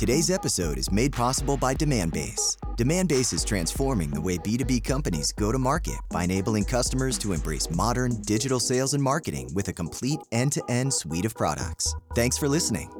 Today's episode is made possible by Demandbase. Demandbase is transforming the way B2B companies go to market by enabling customers to embrace modern digital sales and marketing with a complete end to end suite of products. Thanks for listening.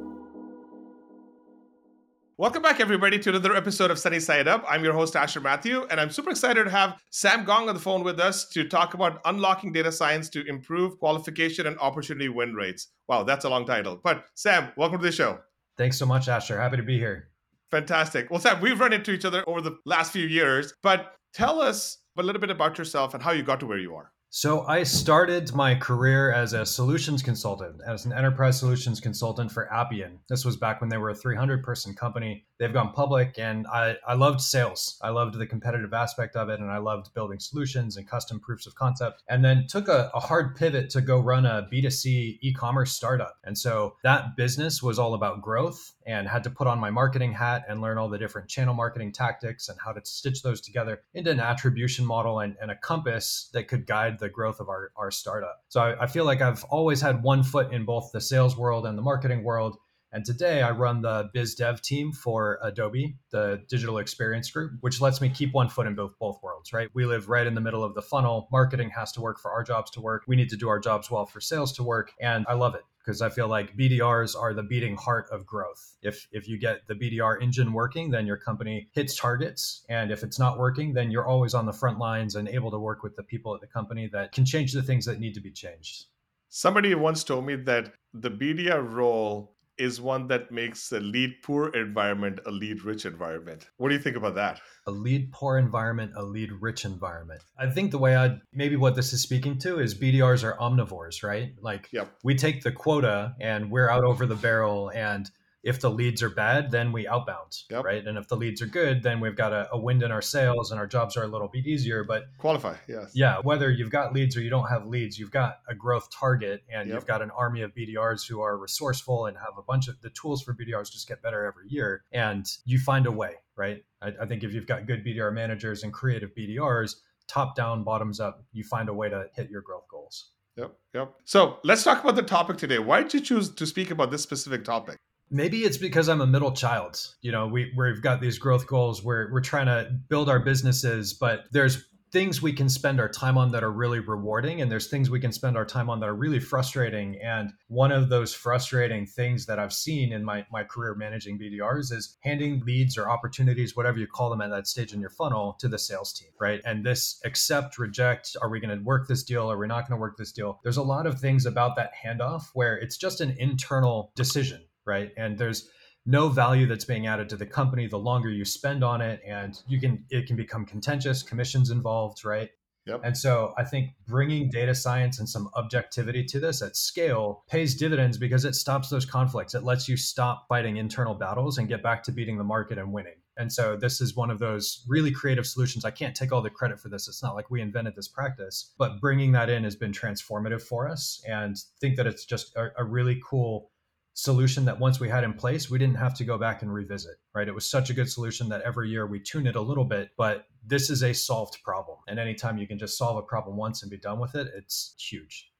Welcome back, everybody, to another episode of Sunny Side Up. I'm your host, Asher Matthew, and I'm super excited to have Sam Gong on the phone with us to talk about unlocking data science to improve qualification and opportunity win rates. Wow, that's a long title. But Sam, welcome to the show. Thanks so much, Asher. Happy to be here. Fantastic. Well, Sam, we've run into each other over the last few years, but tell us a little bit about yourself and how you got to where you are. So I started my career as a solutions consultant, as an enterprise solutions consultant for Appian. This was back when they were a 300 person company. They've gone public and I, I loved sales. I loved the competitive aspect of it and I loved building solutions and custom proofs of concept. And then took a, a hard pivot to go run a B2C e-commerce startup. And so that business was all about growth and had to put on my marketing hat and learn all the different channel marketing tactics and how to stitch those together into an attribution model and, and a compass that could guide the growth of our, our startup. So I, I feel like I've always had one foot in both the sales world and the marketing world. And today I run the biz dev team for Adobe, the digital experience group, which lets me keep one foot in both, both worlds, right? We live right in the middle of the funnel. Marketing has to work for our jobs to work. We need to do our jobs well for sales to work. And I love it because I feel like BDRs are the beating heart of growth. If if you get the BDR engine working, then your company hits targets, and if it's not working, then you're always on the front lines and able to work with the people at the company that can change the things that need to be changed. Somebody once told me that the BDR role is one that makes a lead poor environment a lead rich environment. What do you think about that? A lead poor environment, a lead rich environment. I think the way I maybe what this is speaking to is BDRs are omnivores, right? Like yep. we take the quota and we're out over the barrel and if the leads are bad, then we outbound, yep. right? And if the leads are good, then we've got a, a, wind in our sails and our jobs are a little bit easier. But qualify, yes. Yeah, whether you've got leads or you don't have leads, you've got a growth target and yep. you've got an army of BDRs who are resourceful and have a bunch of the tools for BDRs just get better every year. And you find a way, right? I, I think if you've got good BDR managers and creative BDRs, top down, bottoms up, you find a way to hit your growth goals. Yep, yep. So let's talk about the topic today. Why did you choose to speak about this specific topic? Maybe it's because I'm a middle child. You know, we we've got these growth goals where we're trying to build our businesses, but there's things we can spend our time on that are really rewarding and there's things we can spend our time on that are really frustrating. And one of those frustrating things that i've seen in my, my career managing bdrs is handing leads or opportunities whatever you call them at that stage in your funnel to the sales team right? And this accept reject are we going to work this deal? Are we not going to work this deal? There's a lot of things about that handoff where it's just an internal decision right? And there's no value that's being added to the company the longer you spend on it and you can it can become contentious commissions involved right Yep. And so I think bringing data science and some objectivity to this at scale pays dividends because it stops those conflicts. It lets you stop fighting internal battles and get back to beating the market and winning. And so this is one of those really creative solutions. I can't take all the credit for this. It's not like we invented this practice, but bringing that in has been transformative for us and think that it's just a, a really cool solution that once we had in place, we didn't have to go back and revisit, right? It was such a good solution that every year we tune it a little bit, but this is a solved problem. And anytime you can just solve a problem once and be done with it, it's huge.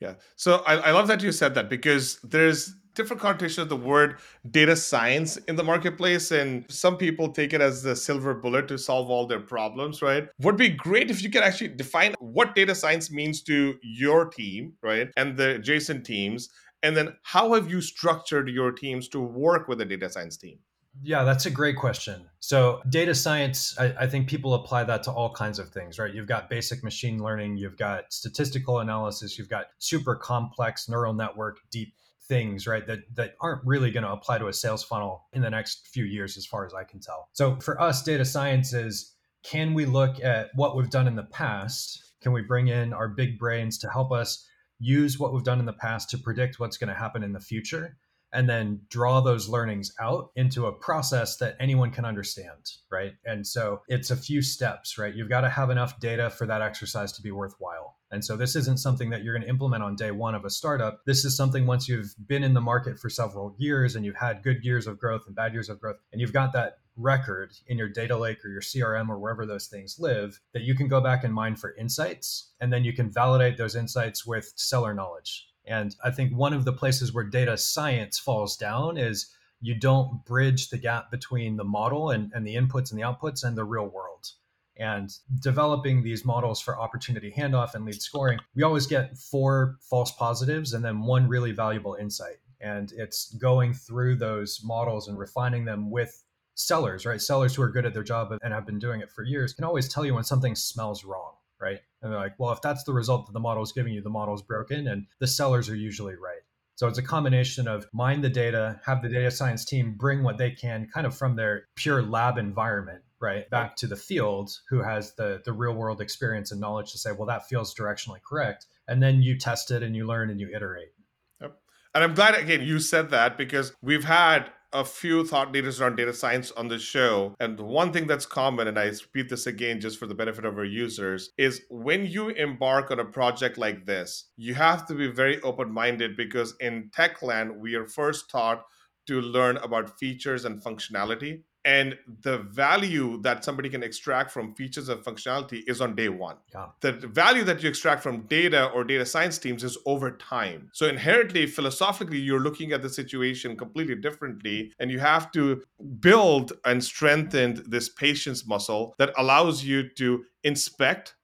Yeah. So I, I love that you said that because there's different connotation of the word data science in the marketplace and some people take it as the silver bullet to solve all their problems right would be great if you could actually define what data science means to your team right and the adjacent teams and then how have you structured your teams to work with a data science team? Yeah, that's a great question. So, data science, I, I, think people apply that to all kinds of things, right? You've got basic machine learning, you've got statistical analysis, you've got super complex neural network, deep things, right? That that aren't really going to apply to a sales funnel in the next few years, as far as I can tell. So, for us, data science is can we look at what we've done in the past? Can we bring in our big brains to help us use what we've done in the past to predict what's going to happen in the future and then draw those learnings out into a process that anyone can understand right? And so it's a few steps right? You've got to have enough data for that exercise to be worthwhile. And so this isn't something that you're going to implement on day one of a startup. This is something once you've been in the market for several years and you've had good years of growth and bad years of growth, and you've got that record in your data lake or your CRM or wherever those things live that you can go back and mine for insights. And then you can validate those insights with seller knowledge. And I think one of the places where data science falls down is you don't bridge the gap between the model and, and the inputs and the outputs and the real world and developing these models for opportunity handoff and lead scoring, we always get four false positives and then one really valuable insight. And it's going through those models and refining them with sellers, right? Sellers who are good at their job and have been doing it for years can always tell you when something smells wrong, right? And they're like, well, if that's the result that the model is giving you, the model is broken, and the sellers are usually right. So it's a combination of mine the data, have the data science team bring what they can kind of from their pure lab environment right back to the field who has the the real world experience and knowledge to say well that feels directionally correct and then you test it and you learn and you iterate yep. and i'm glad again you said that because we've had a few thought leaders around data science on the show. And one thing that's common, and I repeat this again just for the benefit of our users, is when you embark on a project like this, you have to be very open minded because in tech land, we are first taught to learn about features and functionality and the value that somebody can extract from features and functionality is on day one. Yeah. The value that you extract from data or data science teams is over time. So inherently, philosophically, you're looking at the situation completely differently, and you have to build and strengthen this patience muscle that allows you to inspect,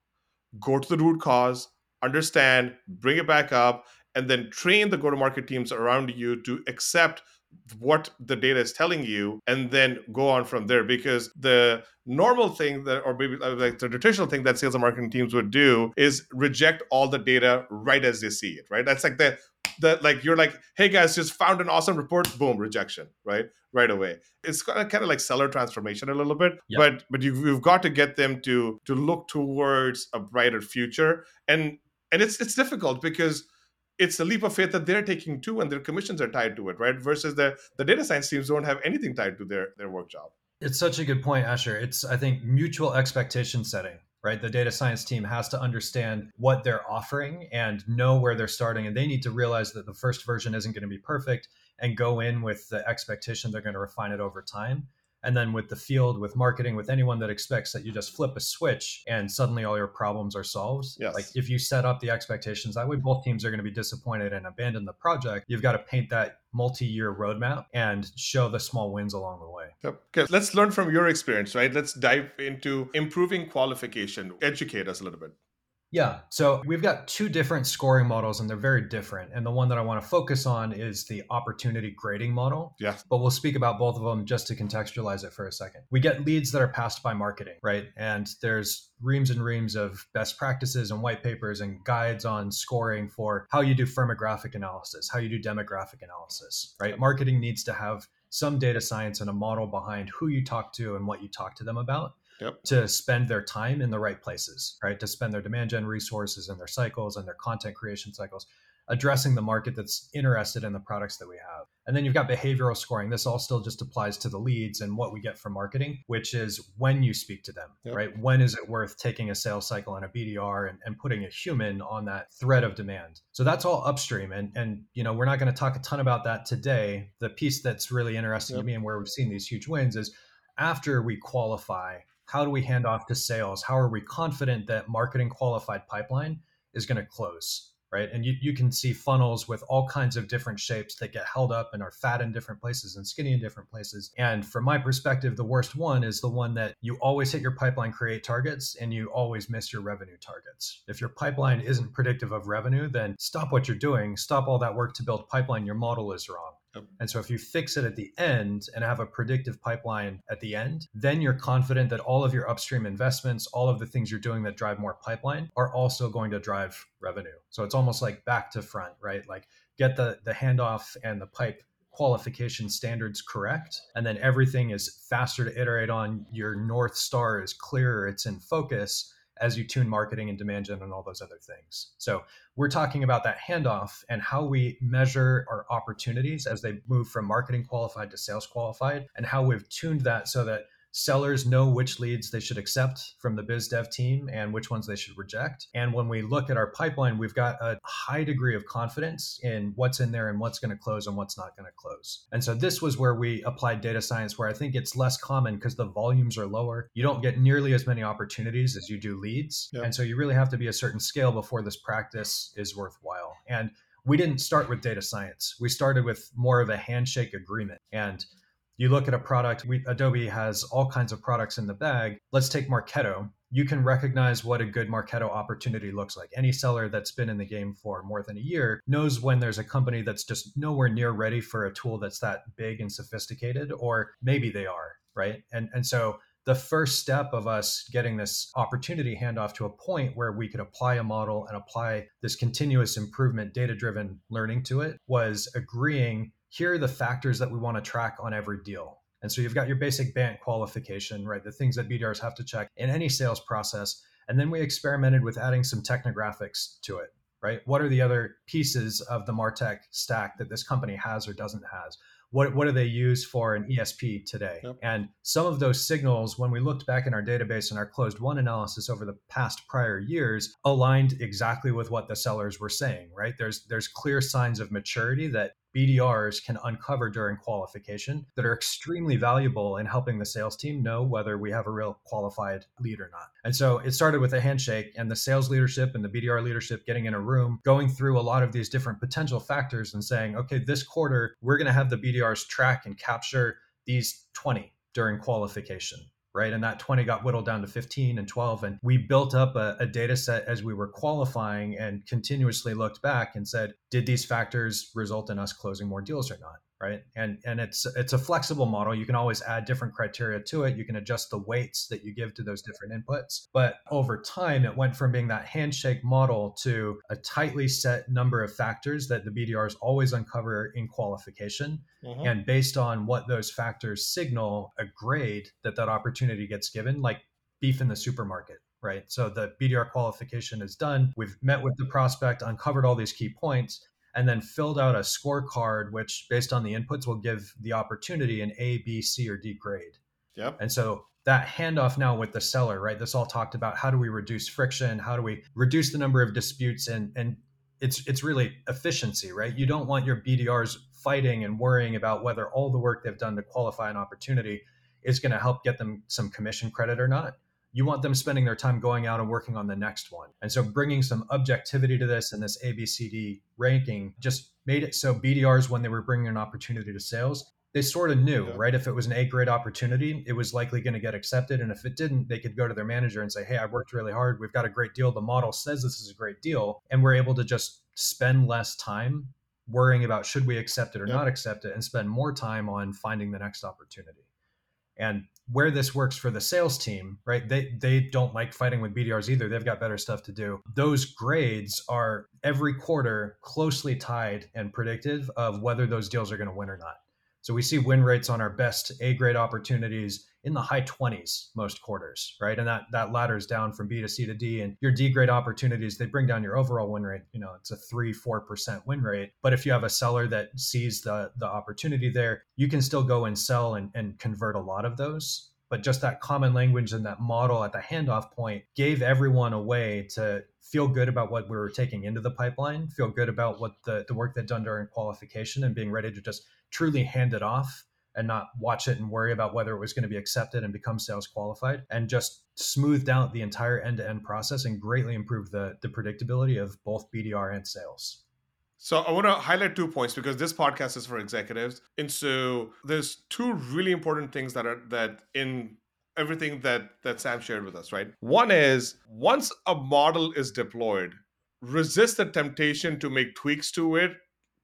go to the root cause, understand, bring it back up, and then train the go-to-market teams around you to accept what the data is telling you and then go on from there. Because the normal thing that or maybe uh, like the traditional thing that sales and marketing teams would do is reject all the data right as they see it right? That's like the that like you're like hey guys just found an awesome report boom rejection right? Right away. It's kind of, kind of like seller transformation a little bit yep. but but you've, you've got to get them to to look towards a brighter future. And and it's it's difficult because it's a leap of faith that they're taking too, and their commissions are tied to it, right? Versus the the data science teams don't have anything tied to their their work job. It's such a good point, Asher. It's I think mutual expectation setting, right? The data science team has to understand what they're offering and know where they're starting, and they need to realize that the first version isn't going to be perfect and go in with the expectation they're going to refine it over time and then with the field with marketing with anyone that expects that you just flip a switch and suddenly all your problems are solved yes. like if you set up the expectations that way both teams are going to be disappointed and abandon the project you've got to paint that multi-year roadmap and show the small wins along the way yep. okay let's learn from your experience right let's dive into improving qualification educate us a little bit yeah. So we've got two different scoring models and they're very different. And the one that I want to focus on is the opportunity grading model. Yeah. But we'll speak about both of them just to contextualize it for a second. We get leads that are passed by marketing, right? And there's reams and reams of best practices and white papers and guides on scoring for how you do firmographic analysis, how you do demographic analysis, right? Marketing needs to have some data science and a model behind who you talk to and what you talk to them about yep. to spend their time in the right places, right? To spend their demand gen resources and their cycles and their content creation cycles addressing the market that's interested in the products that we have. And then you've got behavioral scoring. This all still just applies to the leads and what we get from marketing, which is when you speak to them, yep. right? When is it worth taking a sales cycle and a BDR and, and putting a human on that thread of demand? So that's all upstream. And, and you know, we're not going to talk a ton about that today. The piece that's really interesting yep. to me and where we've seen these huge wins is after we qualify how do we hand off to sales? How are we confident that marketing qualified pipeline is going to close? Right. And you, you can see funnels with all kinds of different shapes that get held up and are fat in different places and skinny in different places. And from my perspective, the worst one is the one that you always hit your pipeline create targets and you always miss your revenue targets. If your pipeline isn't predictive of revenue, then stop what you're doing, stop all that work to build pipeline. Your model is wrong. Yep. And so if you fix it at the end and have a predictive pipeline at the end, then you're confident that all of your upstream investments, all of the things you're doing that drive more pipeline are also going to drive revenue. So it's almost like back to front, right? Like get the the handoff and the pipe qualification standards correct and then everything is faster to iterate on your north star is clearer it's in focus as you tune marketing and demand gen and all those other things. So we're talking about that handoff and how we measure our opportunities as they move from marketing qualified to sales qualified and how we've tuned that so that sellers know which leads they should accept from the biz dev team and which ones they should reject. And when we look at our pipeline, we've got a high degree of confidence in what's in there and what's going to close and what's not going to close. And so this was where we applied data science, where I think it's less common because the volumes are lower. You don't get nearly as many opportunities as you do leads. Yep. And so you really have to be a certain scale before this practice is worthwhile. And we didn't start with data science. We started with more of a handshake agreement. And you look at a product, we, Adobe has all kinds of products in the bag. Let's take Marketo. You can recognize what a good Marketo opportunity looks like. Any seller that's been in the game for more than a year knows when there's a company that's just nowhere near ready for a tool that's that big and sophisticated, or maybe they are, right? And and so the first step of us getting this opportunity handoff to a point where we could apply a model and apply this continuous improvement data driven learning to it was agreeing here are the factors that we want to track on every deal and so you've got your basic BANT qualification right the things that bdrs have to check in any sales process and then we experimented with adding some technographics to it right what are the other pieces of the martech stack that this company has or doesn't has what, what do they use for an ESP today? Yep. And some of those signals, when we looked back in our database and our closed won analysis over the past prior years, aligned exactly with what the sellers were saying, right? There's there's clear signs of maturity that BDRs can uncover during qualification that are extremely valuable in helping the sales team know whether we have a real qualified lead or not. And so it started with a handshake and the sales leadership and the BDR leadership getting in a room, going through a lot of these different potential factors and saying, okay, this quarter, we're going to have the BDRs track and capture these 20 during qualification right? And that 20 got whittled down to 15 and 12. And we built up a, a, data set as we were qualifying and continuously looked back and said, did these factors result in us closing more deals or not? Right and and it's it's a flexible model you can always add different criteria to it you can adjust the weights that you give to those different inputs but over time it went from being that handshake model to a tightly set number of factors that the bdrs always uncover in qualification mm-hmm. and based on what those factors signal a grade that that opportunity gets given like beef in the supermarket right? So the BDR qualification is done. We've met with the prospect, uncovered all these key points and then filled out a scorecard, which based on the inputs will give the opportunity an A, B, C, or D grade. Yep. And so that handoff now with the seller, right? This all talked about how do we reduce friction? How do we reduce the number of disputes? And and it's it's really efficiency, right? You don't want your BDRs fighting and worrying about whether all the work they've done to qualify an opportunity is going to help get them some commission credit or not you want them spending their time going out and working on the next one. And so bringing some objectivity to this and this ABCD ranking just made it so BDRs, when they were bringing an opportunity to sales, they sort of knew, yeah. right? If it was an A grade opportunity, it was likely going to get accepted. And if it didn't, they could go to their manager and say, Hey, I worked really hard. We've got a great deal. The model says this is a great deal. And we're able to just spend less time worrying about should we accept it or yeah. not accept it and spend more time on finding the next opportunity. And where this works for the sales team, right? They they don't like fighting with BDRs either. They've got better stuff to do. Those grades are every quarter closely tied and predictive of whether those deals are going to win or not. So we see win rates on our best A grade opportunities in the high 20s most quarters, right? And that that ladders down from B to C to D. And your D grade opportunities, they bring down your overall win rate. You know, it's a three, four percent win rate. But if you have a seller that sees the the opportunity there, you can still go and sell and, and convert a lot of those but just that common language and that model at the handoff point gave everyone a way to feel good about what we were taking into the pipeline, feel good about what the, the work they'd done during qualification and being ready to just truly hand it off and not watch it and worry about whether it was going to be accepted and become sales qualified and just smoothed out the entire end-to-end process and greatly improved the, the predictability of both BDR and sales. So I want to highlight two points because this podcast is for executives. And so there's two really important things that are that in everything that that Sam shared with us, right? One is once a model is deployed, resist the temptation to make tweaks to it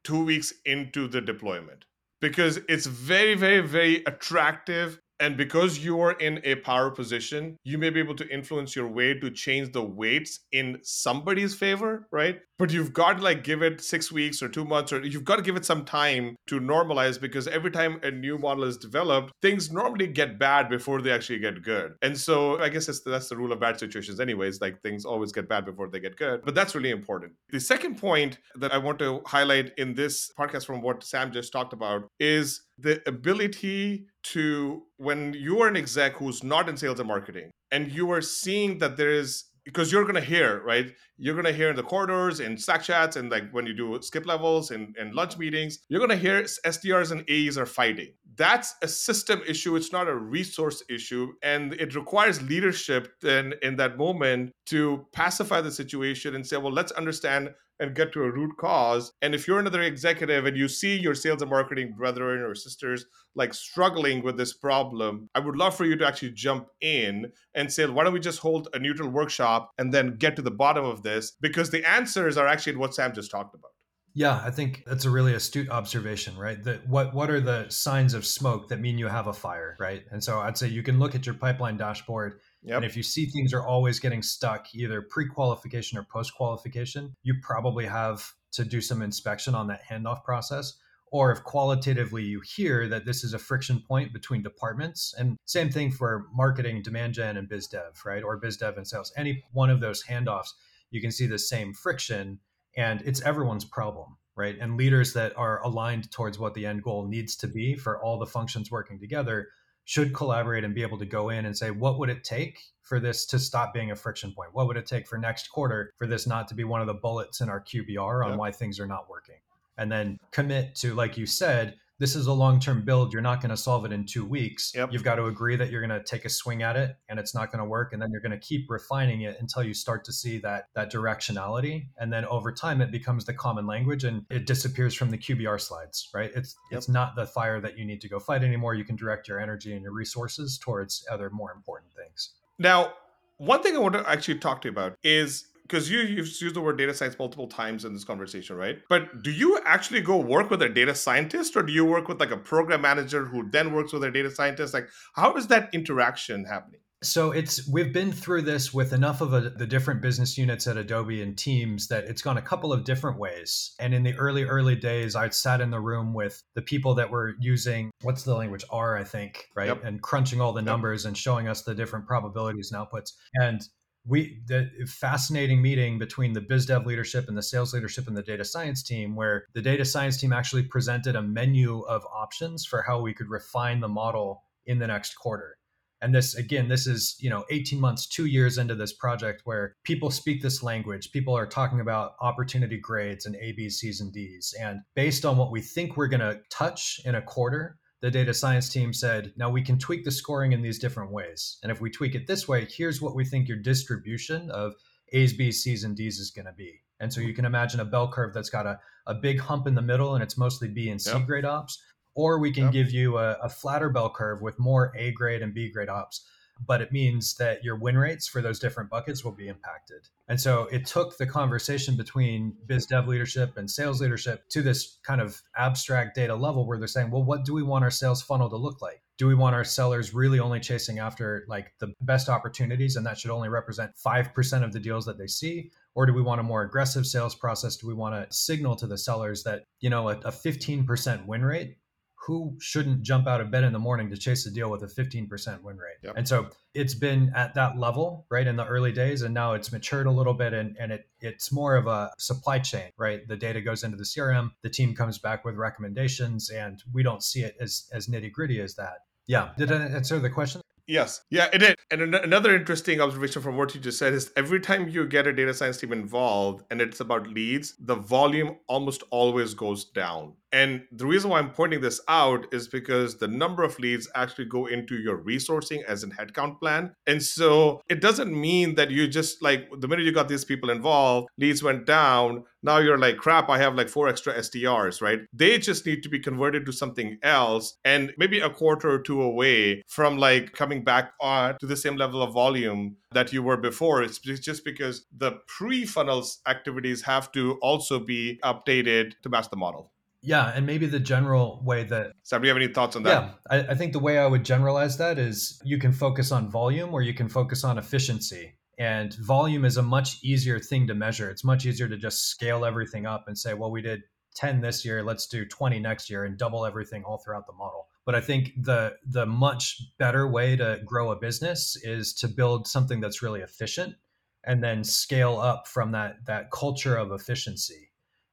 2 weeks into the deployment because it's very very very attractive and because you are in a power position, you may be able to influence your way to change the weights in somebody's favor, right? but you've got to like give it six weeks or two months, or you've got to give it some time to normalize because every time a new model is developed, things normally get bad before they actually get good. And so I guess that's, that's the rule of bad situations, anyways. Like things always get bad before they get good. But that's really important. The second point that I want to highlight in this podcast from what Sam just talked about is the ability to, when you are an exec who's not in sales and marketing, and you are seeing that there is because you're gonna hear right? You're gonna hear in the corridors in slack chats and like when you do skip levels and, and lunch meetings you're gonna hear sdrs and aes are fighting that's a system issue it's not a resource issue and it requires leadership then in that moment to pacify the situation and say well let's understand and get to a root cause. And if you're another executive and you see your sales and marketing brethren or sisters like struggling with this problem, I would love for you to actually jump in and say, why don't we just hold a neutral workshop and then get to the bottom of this? Because the answers are actually what Sam just talked about. Yeah, I think that's a really astute observation, right? That what what are the signs of smoke that mean you have a fire, right? And so I'd say you can look at your pipeline dashboard Yep. And if you see things are always getting stuck, either pre qualification or post qualification, you probably have to do some inspection on that handoff process. Or if qualitatively you hear that this is a friction point between departments, and same thing for marketing, demand gen, and biz dev, right? Or biz dev and sales, any one of those handoffs, you can see the same friction, and it's everyone's problem, right? And leaders that are aligned towards what the end goal needs to be for all the functions working together should collaborate and be able to go in and say, what would it take for this to stop being a friction point? What would it take for next quarter for this not to be one of the bullets in our QBR on yep. why things are not working? And then commit to, like you said, this is a long-term build you're not going to solve it in two weeks yep. you've got to agree that you're going to take a swing at it and it's not going to work and then you're going to keep refining it until you start to see that that directionality and then over time it becomes the common language and it disappears from the qbr slides right it's yep. it's not the fire that you need to go fight anymore you can direct your energy and your resources towards other more important things now one thing i want to actually talk to you about is because you you've used the word data science multiple times in this conversation, right? But do you actually go work with a data scientist, or do you work with like a program manager who then works with a data scientist? Like, how is that interaction happening? So it's we've been through this with enough of a, the different business units at Adobe and teams that it's gone a couple of different ways. And in the early early days, I'd sat in the room with the people that were using what's the language R, I think, right, yep. and crunching all the numbers yep. and showing us the different probabilities and outputs. And we the fascinating meeting between the biz dev leadership and the sales leadership and the data science team where the data science team actually presented a menu of options for how we could refine the model in the next quarter. And this again this is you know 18 months 2 years into this project where people speak this language. People are talking about opportunity grades and a b c's and d's. And based on what we think we're going to touch in a quarter the data science team said, now we can tweak the scoring in these different ways. And if we tweak it this way, here's what we think your distribution of A's, B's, C's, and D's is going to be. And so you can imagine a bell curve that's got a, a big hump in the middle and it's mostly B and C yep. grade ops. Or we can yep. give you a, a flatter bell curve with more A grade and B grade ops but it means that your win rates for those different buckets will be impacted. And so it took the conversation between biz dev leadership and sales leadership to this kind of abstract data level where they're saying, well, what do we want our sales funnel to look like? Do we want our sellers really only chasing after like the best opportunities and that should only represent 5% of the deals that they see? Or do we want a more aggressive sales process? Do we want to signal to the sellers that, you know, a, a 15% win rate who shouldn't jump out of bed in the morning to chase a deal with a 15% win rate? Yep. And so it's been at that level, right, in the early days, and now it's matured a little bit and, and it it's more of a supply chain, right? The data goes into the CRM, the team comes back with recommendations, and we don't see it as as nitty gritty as that. Yeah. Did I answer the question? Yes. Yeah, it did. And an- another interesting observation from what you just said is every time you get a data science team involved and it's about leads, the volume almost always goes down. And the reason why I'm pointing this out is because the number of leads actually go into your resourcing as an headcount plan. And so it doesn't mean that you just like the minute you got these people involved, leads went down. Now you're like, crap, I have like four extra SDRs, right? They just need to be converted to something else and maybe a quarter or two away from like coming back on to the same level of volume that you were before. It's just because the pre funnels activities have to also be updated to match the model. Yeah, and maybe the general way that. Sam, do you have any thoughts on that? Yeah, I, I think the way I would generalize that is you can focus on volume or you can focus on efficiency. And volume is a much easier thing to measure. It's much easier to just scale everything up and say, well, we did 10 this year, let's do 20 next year and double everything all throughout the model. But I think the the much better way to grow a business is to build something that's really efficient and then scale up from that that culture of efficiency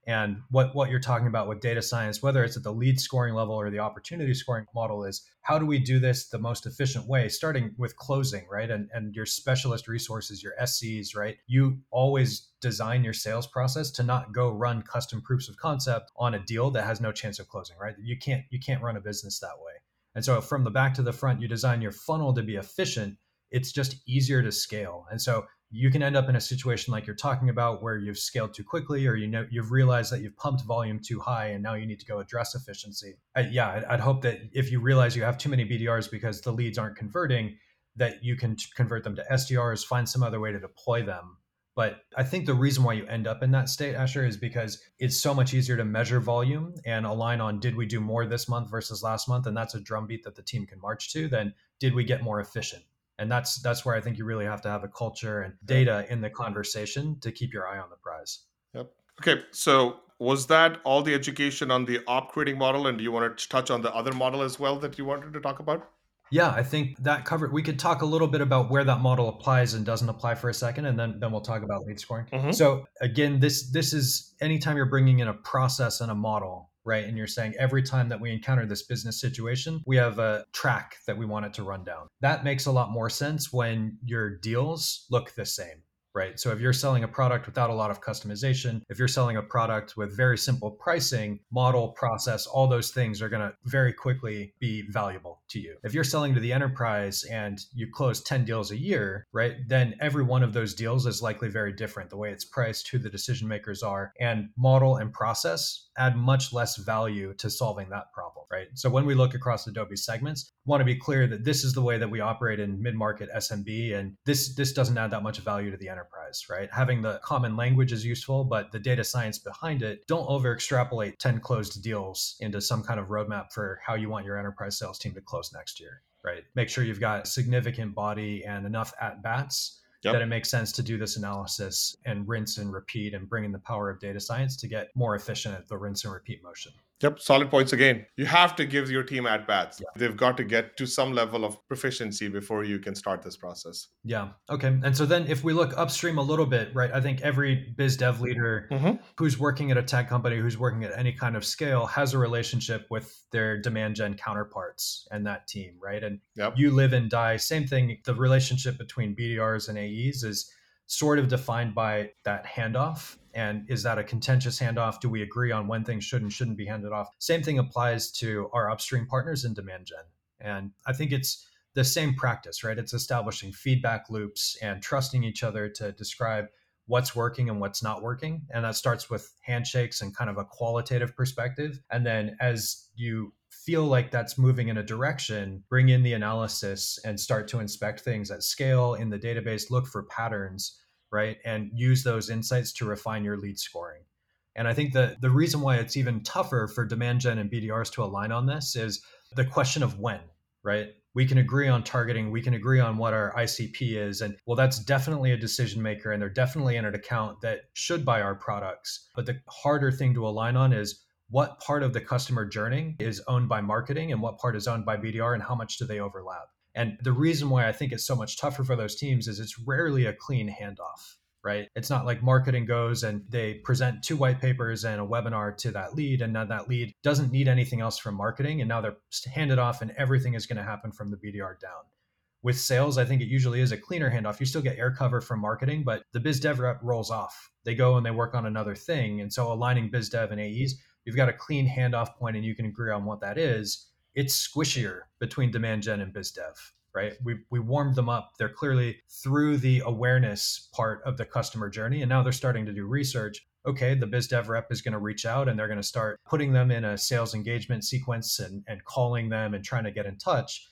and what, what you're talking about with data science, whether it's at the lead scoring level or the opportunity scoring model, is how do we do this the most efficient way, starting with closing, right? And, and your specialist resources, your SCs, right? You always design your sales process to not go run custom proofs of concept on a deal that has no chance of closing, right? You can't you can't run a business that way. And so from the back to the front, you design your funnel to be efficient. It's just easier to scale. And so you can end up in a situation like you're talking about where you've scaled too quickly or you know you've realized that you've pumped volume too high and now you need to go address efficiency. I, yeah I'd, I'd, hope that if you realize you have too many bdrs because the leads aren't converting that you can convert them to sdrs find some other way to deploy them. But i think the reason why you end up in that state asher is because it's so much easier to measure volume and align on did we do more this month versus last month? And that's a drumbeat that the team can march to than did we get more efficient and that's that's where i think you really have to have a culture and data in the conversation to keep your eye on the prize. Yep. Okay so was that all the education on the op grading model? And do you want to touch on the other model as well that you wanted to talk about? Yeah i think that covered we could talk a little bit about where that model applies and doesn't apply for a second and then then we'll talk about lead scoring. Mm-hmm. so again this this is anytime you're bringing in a process and a model right? And you're saying every time that we encounter this business situation, we have a track that we want it to run down. That makes a lot more sense when your deals look the same right? So if you're selling a product without a lot of customization, if you're selling a product with very simple pricing, model, process, all those things are going to very quickly be valuable to you. If you're selling to the enterprise and you close 10 deals a year, right? Then every one of those deals is likely very different. The way it's priced, who the decision makers are, and model and process add much less value to solving that problem, right? So when we look across Adobe segments, want to be clear that this is the way that we operate in mid-market SMB and this this doesn't add that much value to the enterprise, right? Having the common language is useful, but the data science behind it, don't over extrapolate 10 closed deals into some kind of roadmap for how you want your enterprise sales team to close next year, right? Make sure you've got significant body and enough at bats yep. that it makes sense to do this analysis and rinse and repeat and bring in the power of data science to get more efficient at the rinse and repeat motion. Yep, solid points again. You have to give your team at bats. Yeah. They've got to get to some level of proficiency before you can start this process. Yeah. Okay. And so then if we look upstream a little bit, right, I think every biz dev leader mm-hmm. who's working at a tech company, who's working at any kind of scale, has a relationship with their demand gen counterparts and that team, right? And yep. you live and die. Same thing. The relationship between BDRs and AEs is sort of defined by that handoff and is that a contentious handoff? Do we agree on when things should and shouldn't be handed off? Same thing applies to our upstream partners in demand gen. And i think it's the same practice right? It's establishing feedback loops and trusting each other to describe what's working and what's not working. And that starts with handshakes and kind of a qualitative perspective. And then as you feel like that's moving in a direction, bring in the analysis and start to inspect things at scale in the database, look for patterns, right? And use those insights to refine your lead scoring. And I think that the reason why it's even tougher for demand gen and BDRs to align on this is the question of when, right? We can agree on targeting, we can agree on what our ICP is. And well, that's definitely a decision maker, and they're definitely in an account that should buy our products. But the harder thing to align on is what part of the customer journey is owned by marketing and what part is owned by BDR and how much do they overlap. And the reason why I think it's so much tougher for those teams is it's rarely a clean handoff, right? It's not like marketing goes and they present two white papers and a webinar to that lead, and now that lead doesn't need anything else from marketing, and now they're handed off, and everything is going to happen from the BDR down. With sales, I think it usually is a cleaner handoff. You still get air cover from marketing, but the biz dev rep rolls off. They go and they work on another thing. And so aligning biz dev and AEs you've got a clean handoff point and you can agree on what that is, it's squishier between demand gen and biz dev, right? We, we warmed them up. They're clearly through the awareness part of the customer journey. And now they're starting to do research. Okay, the biz dev rep is going to reach out and they're going to start putting them in a sales engagement sequence and, and calling them and trying to get in touch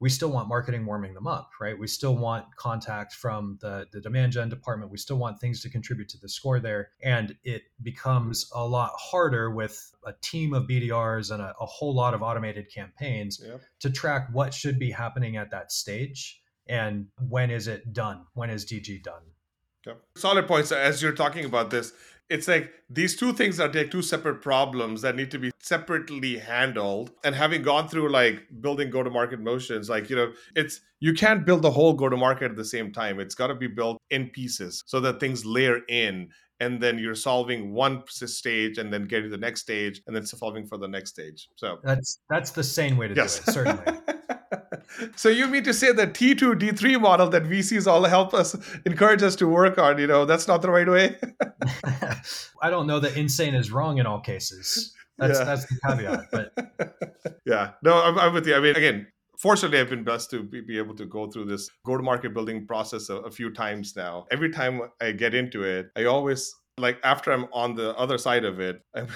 we still want marketing warming them up, right? We still want contact from the, the demand gen department. We still want things to contribute to the score there. And it becomes a lot harder with a team of BDRs and a, a whole lot of automated campaigns yep. to track what should be happening at that stage and when is it done? When is DG done? Yep. Solid points. As you're talking about this, it's like these two things are like two separate problems that need to be separately handled. And having gone through like building go to market motions, like, you know, it's you can't build the whole go to market at the same time. It's got to be built in pieces so that things layer in and then you're solving one stage and then getting to the next stage and then solving for the next stage. So that's that's the same way to yes. do it, certainly. so you mean to say the T2D3 model that VCs all help us encourage us to work on, you know, that's not the right way? I don't know that insane is wrong in all cases. That's yeah. that's the caveat. But yeah, no, I'm, I'm, with you. I mean, again, fortunately, I've been blessed to be, able to go through this go-to-market building process a, a few times now. Every time I get into it, I always like after I'm on the other side of it, I,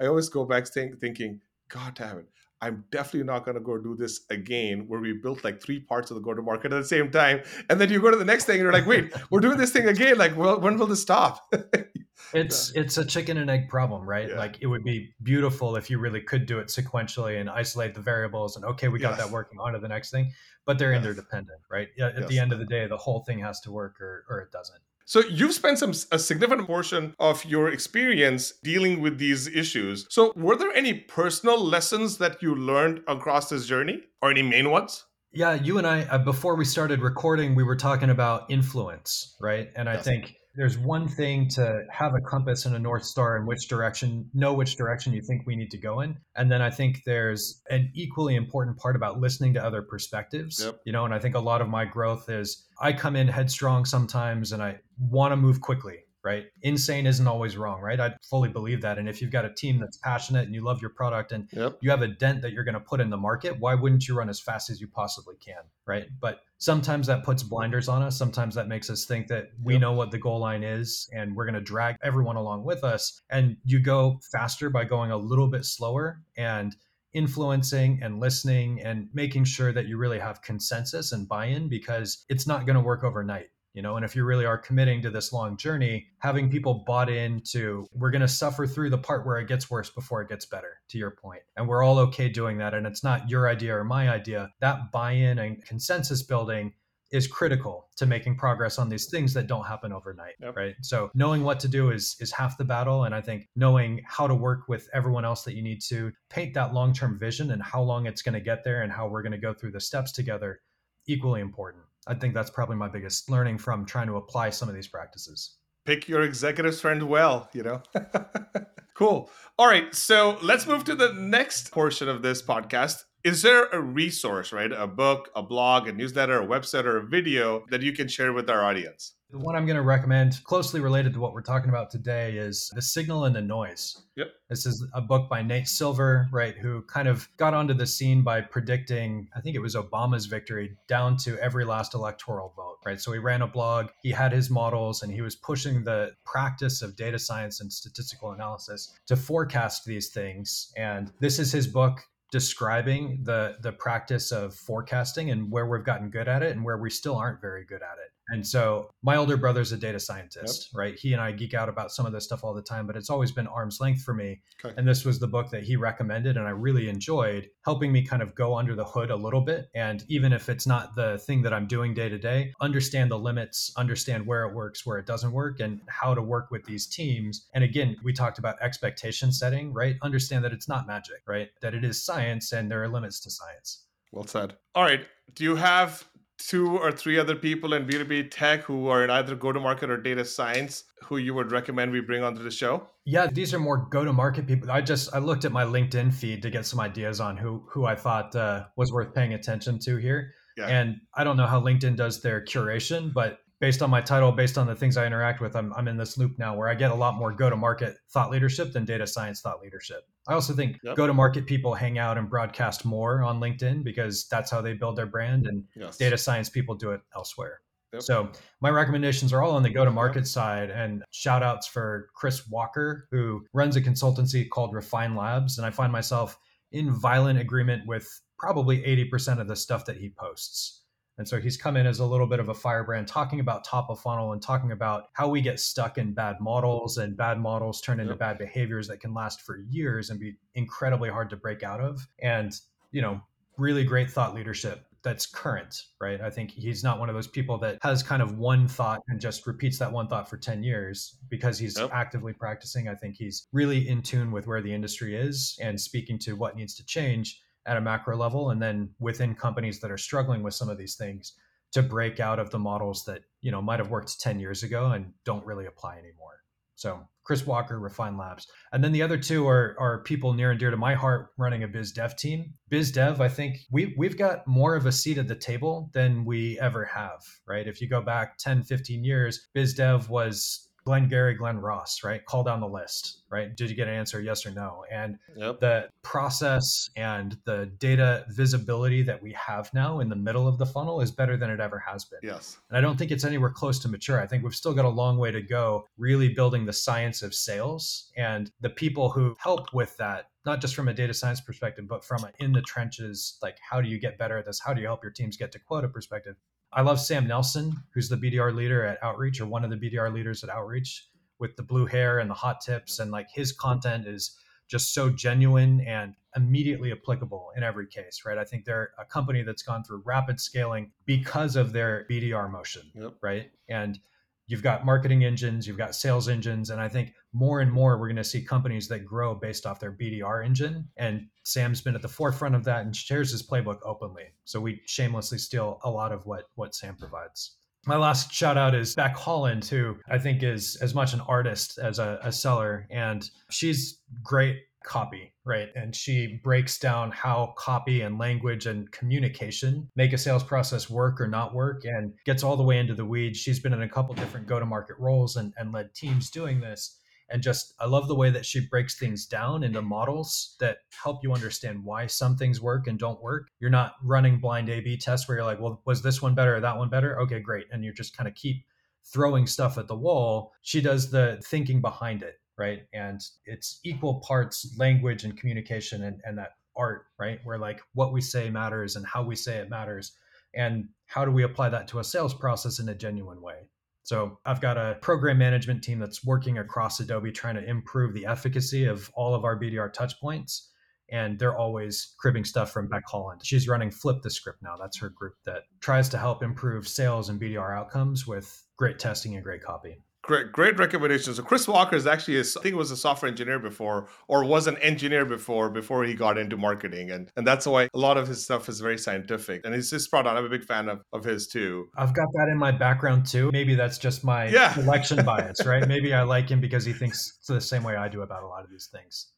I always go back think, thinking, God damn it, I'm definitely not going to go do this again where we built like three parts of the go to market at the same time. And then you go to the next thing and you're like, wait, we're doing this thing again. Like, well, when will this stop? it's it's a chicken and egg problem, right? Yeah. Like it would be beautiful if you really could do it sequentially and isolate the variables and okay, we got yes. that working on to the next thing, but they're yes. interdependent, right? At yes. the end of the day, the whole thing has to work or or it doesn't. So you've spent some a significant portion of your experience dealing with these issues. So were there any personal lessons that you learned across this journey or any main ones? Yeah, you and I uh, before we started recording we were talking about influence, right? And I think there's one thing to have a compass and a north star in which direction know which direction you think we need to go in and then i think there's an equally important part about listening to other perspectives yep. you know and i think a lot of my growth is i come in headstrong sometimes and i want to move quickly right? Insane isn't always wrong, right? I fully believe that. And if you've got a team that's passionate and you love your product and yep. you have a dent that you're going to put in the market, why wouldn't you run as fast as you possibly can, right? But sometimes that puts blinders on us. Sometimes that makes us think that we yep. know what the goal line is and we're going to drag everyone along with us. And you go faster by going a little bit slower and influencing and listening and making sure that you really have consensus and buy-in because it's not going to work overnight you know and if you really are committing to this long journey having people bought into we're going to suffer through the part where it gets worse before it gets better to your point. And we're all okay doing that and it's not your idea or my idea. That buy-in and consensus building is critical to making progress on these things that don't happen overnight yep. right? So knowing what to do is is half the battle and i think knowing how to work with everyone else that you need to paint that long-term vision and how long it's going to get there and how we're going to go through the steps together equally important I think that's probably my biggest learning from trying to apply some of these practices. Pick your executive's friend well, you know? cool. All right. So let's move to the next portion of this podcast. Is there a resource, right? A book, a blog, a newsletter, a website, or a video that you can share with our audience? The one I'm going to recommend, closely related to what we're talking about today, is The Signal and the Noise. Yep. This is a book by Nate Silver, right, who kind of got onto the scene by predicting, I think it was Obama's victory down to every last electoral vote, right? So he ran a blog, he had his models, and he was pushing the practice of data science and statistical analysis to forecast these things. And this is his book describing the the practice of forecasting and where we've gotten good at it and where we still aren't very good at it. And so my older brother's a data scientist, yep. right? He and I geek out about some of this stuff all the time, but it's always been arm's length for me. Okay. And this was the book that he recommended and I really enjoyed, helping me kind of go under the hood a little bit. And even if it's not the thing that I'm doing day to day, understand the limits, understand where it works, where it doesn't work, and how to work with these teams. And again, we talked about expectation setting, right? Understand that it's not magic, right? That it is science and there are limits to science. Well said. All right. Do you have two or three other people in B2B tech who are in either go to market or data science who you would recommend we bring onto the show? Yeah, these are more go to market people. I just I looked at my LinkedIn feed to get some ideas on who who I thought uh, was worth paying attention to here. Yeah. And I don't know how LinkedIn does their curation, but based on my title, based on the things I interact with, I'm, I'm in this loop now where I get a lot more go to market thought leadership than data science thought leadership. I also think yep. go to market people hang out and broadcast more on LinkedIn because that's how they build their brand, and yes. data science people do it elsewhere. Yep. So my recommendations are all on the go to market side and shout outs for Chris Walker, who runs a consultancy called Refine Labs. And I find myself in violent agreement with probably 80% of the stuff that he posts. And so he's come in as a little bit of a firebrand, talking about top of funnel and talking about how we get stuck in bad models and bad models turn into yep. bad behaviors that can last for years and be incredibly hard to break out of. And, you know, really great thought leadership that's current, right? I think he's not one of those people that has kind of one thought and just repeats that one thought for 10 years because he's yep. actively practicing. I think he's really in tune with where the industry is and speaking to what needs to change at a macro level and then within companies that are struggling with some of these things to break out of the models that, you know, might have worked 10 years ago and don't really apply anymore. So Chris Walker, Refine Labs. And then the other two are are people near and dear to my heart running a biz dev team. Biz dev, I think we we've got more of a seat at the table than we ever have, right? If you go back 10, 15 years, biz dev was Glenn Gary, Glen Ross, right? Call down the list, right? Did you get an answer, yes or no? And yep. the process and the data visibility that we have now in the middle of the funnel is better than it ever has been. Yes. And I don't think it's anywhere close to mature. I think we've still got a long way to go really building the science of sales and the people who help with that not just from a data science perspective, but from a in the trenches, like how do you get better at this? How do you help your teams get to quota perspective? I love Sam Nelson, who's the BDR leader at Outreach or one of the BDR leaders at Outreach with the blue hair and the hot tips. And like his content is just so genuine and immediately applicable in every case, right? I think they're a company that's gone through rapid scaling because of their BDR motion, yep. right? And you've got marketing engines, you've got sales engines, and I think more and more we're going to see companies that grow based off their BDR engine. And Sam's been at the forefront of that and shares his playbook openly. So we shamelessly steal a lot of what what Sam provides. My last shout out is Becc Holland, who I think is as much an artist as a, a seller. And she's great copy, right? And she breaks down how copy and language and communication make a sales process work or not work and gets all the way into the weeds. She's been in a couple different go to market roles and, and led teams doing this. And just, I love the way that she breaks things down into models that help you understand why some things work and don't work. You're not running blind A B tests where you're like, well, was this one better or that one better? Okay, great. And you just kind of keep throwing stuff at the wall. She does the thinking behind it right? And it's equal parts language and communication and, and that art, right? Where like what we say matters and how we say it matters. And how do we apply that to a sales process in a genuine way? So I've got a program management team that's working across Adobe trying to improve the efficacy of all of our BDR touch points. And they're always cribbing stuff from Becc Holland. She's running Flip the Script now. That's her group that tries to help improve sales and BDR outcomes with great testing and great copy. Great, great recommendation. So Chris Walker is actually, a, I think, was a software engineer before, or was an engineer before, before he got into marketing, and and that's why a lot of his stuff is very scientific, and he's just brought on. I'm a big fan of, of his too. I've got that in my background too. Maybe that's just my yeah. selection bias, right? Maybe I like him because he thinks the same way I do about a lot of these things.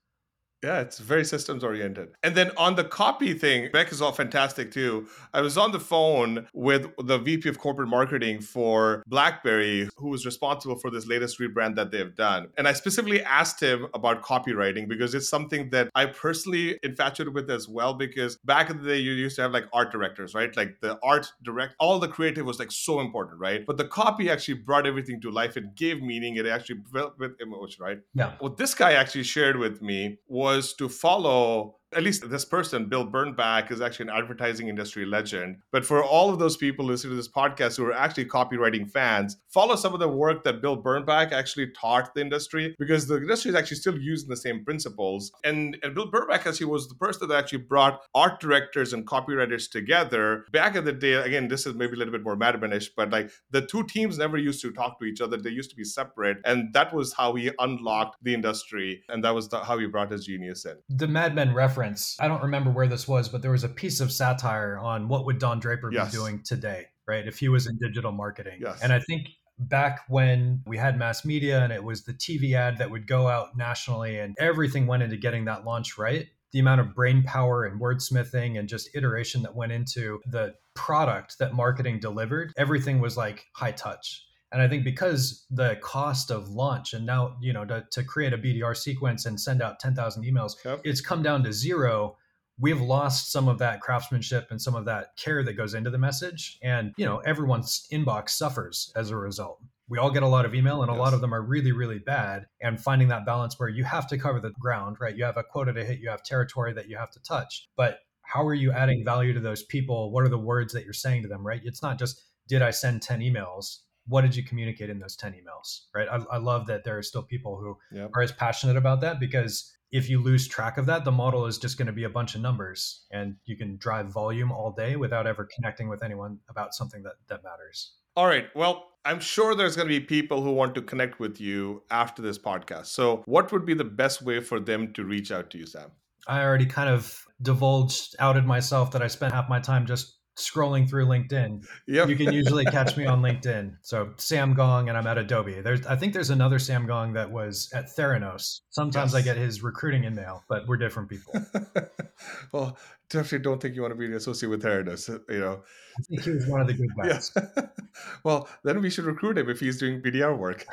Yeah, it's very systems oriented. And then on the copy thing, Becc is all fantastic too. I was on the phone with the VP of corporate marketing for BlackBerry, who was responsible for this latest rebrand that they've done. And I specifically asked him about copywriting because it's something that I personally infatuated with as well. Because back in the day, you used to have like art directors, right? Like the art direct, all the creative was like so important, right? But the copy actually brought everything to life. It gave meaning. It actually built with emotion, right? Yeah. What this guy actually shared with me was was to follow at least this person, Bill Bernbach, is actually an advertising industry legend. But for all of those people listening to this podcast who are actually copywriting fans, follow some of the work that Bill Bernbach actually taught the industry because the industry is actually still using the same principles. And, and Bill Bernbach actually was the person that actually brought art directors and copywriters together. Back in the day, again, this is maybe a little bit more Madmanish, but like the two teams never used to talk to each other. They used to be separate. And that was how he unlocked the industry. And that was the, how he brought his genius in. The Mad Men reference reference. I don't remember where this was, but there was a piece of satire on what would Don Draper yes. be doing today, right? If he was in digital marketing. Yes. And I think back when we had mass media and it was the TV ad that would go out nationally and everything went into getting that launch right. The amount of brain power and wordsmithing and just iteration that went into the product that marketing delivered, everything was like high touch. And I think because the cost of launch and now, you know, to, to create a BDR sequence and send out 10,000 emails, yep. it's come down to zero. We've lost some of that craftsmanship and some of that care that goes into the message. And, you know, everyone's inbox suffers as a result. We all get a lot of email and a yes. lot of them are really, really bad. And finding that balance where you have to cover the ground, right? You have a quota to hit, you have territory that you have to touch. But how are you adding value to those people? What are the words that you're saying to them, right? It's not just, did I send 10 emails? What did you communicate in those 10 emails right i, I love that there are still people who yep. are as passionate about that because if you lose track of that, the model is just going to be a bunch of numbers and you can drive volume all day without ever connecting with anyone about something that, that matters. All right. Well, I'm sure there's going to be people who want to connect with you after this podcast. So, what would be the best way for them to reach out to you, Sam? I already kind of divulged, outed myself that I spent half my time just scrolling through LinkedIn. Yep. You can usually catch me on LinkedIn. So Sam Gong and I'm at Adobe. There's I think there's another Sam Gong that was at Theranos. Sometimes yes. I get his recruiting email, but we're different people. well, definitely don't think you want to be associated with Theranos, uh, you know. I think he was one of the good guys. Yeah. well, then we should recruit him if he's doing BDR work.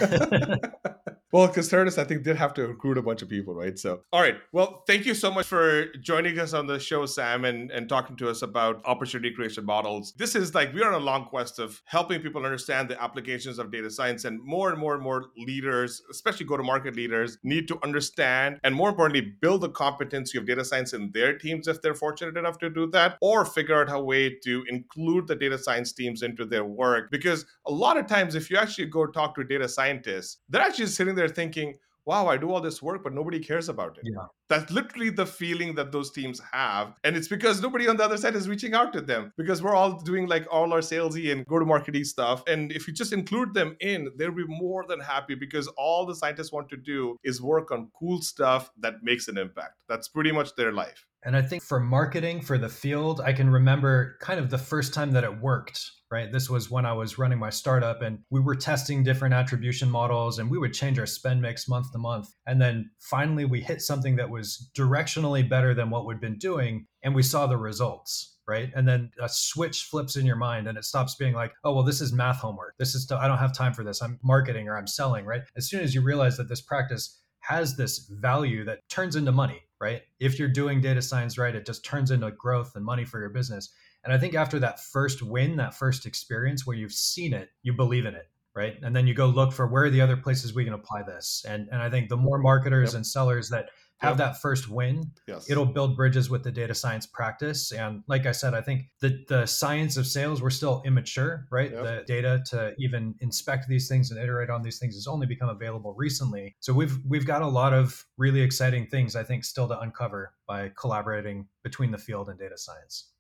well, because Theranos, I think, did have to recruit a bunch of people, right? So, all right. Well, thank you so much for joining us on the show, Sam, and, and talking to us about opportunity creation models. This is like we are on a long quest of helping people understand the applications of data science, and more and more and more leaders, especially go to market leaders, need to understand and more importantly, build the competency of data science in their teams if they're fortunate enough to do that, or figure out a way to include the data science teams into their work. Because a lot of times, if you actually go talk to data scientists, they're actually sitting there thinking, wow, I do all this work, but nobody cares about it. Yeah. That's literally the feeling that those teams have. And it's because nobody on the other side is reaching out to them because we're all doing like all our salesy and go to marketing stuff. And if you just include them in, they'll be more than happy because all the scientists want to do is work on cool stuff that makes an impact. That's pretty much their life. And I think for marketing for the field, I can remember kind of the first time that it worked, right? This was when I was running my startup and we were testing different attribution models and we would change our spend mix month to month. And then finally we hit something that was directionally better than what we'd been doing and we saw the results. Right. And then a switch flips in your mind and it stops being like, oh, well, this is math homework. This is, I don't have time for this. I'm marketing or I'm selling. Right. As soon as you realize that this practice has this value that turns into money, right? If you're doing data science right, it just turns into growth and money for your business. And I think after that first win, that first experience where you've seen it, you believe in it, right? And then you go look for where are the other places we can apply this. And and I think the more marketers yep. and sellers that have yep. that first win, yes. it'll build bridges with the data science practice. And like I said, I think the the science of sales we're still immature, right? Yep. The data to even inspect these things and iterate on these things has only become available recently. So we've we've got a lot of really exciting things I think still to uncover by collaborating between the field and data science.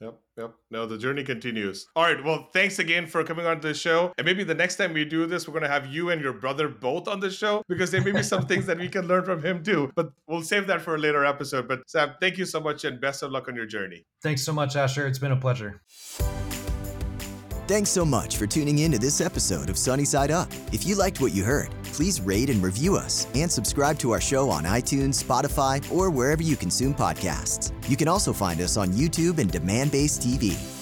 Yep, yep. No, the journey continues. All right. Well, thanks again for coming on the show. And maybe the next time we do this, we're going to have you and your brother both on the show because there may be some things that we can learn from him too. But we'll save that for a later episode. But Sam, thank you so much and best of luck on your journey. Thanks so much, Asher. It's been a pleasure. Thanks so much for tuning in to this episode of Sunny Side Up. If you liked what you heard, please rate and review us and subscribe to our show on iTunes, Spotify, or wherever you consume podcasts. You can also find us on YouTube and Demandbase TV.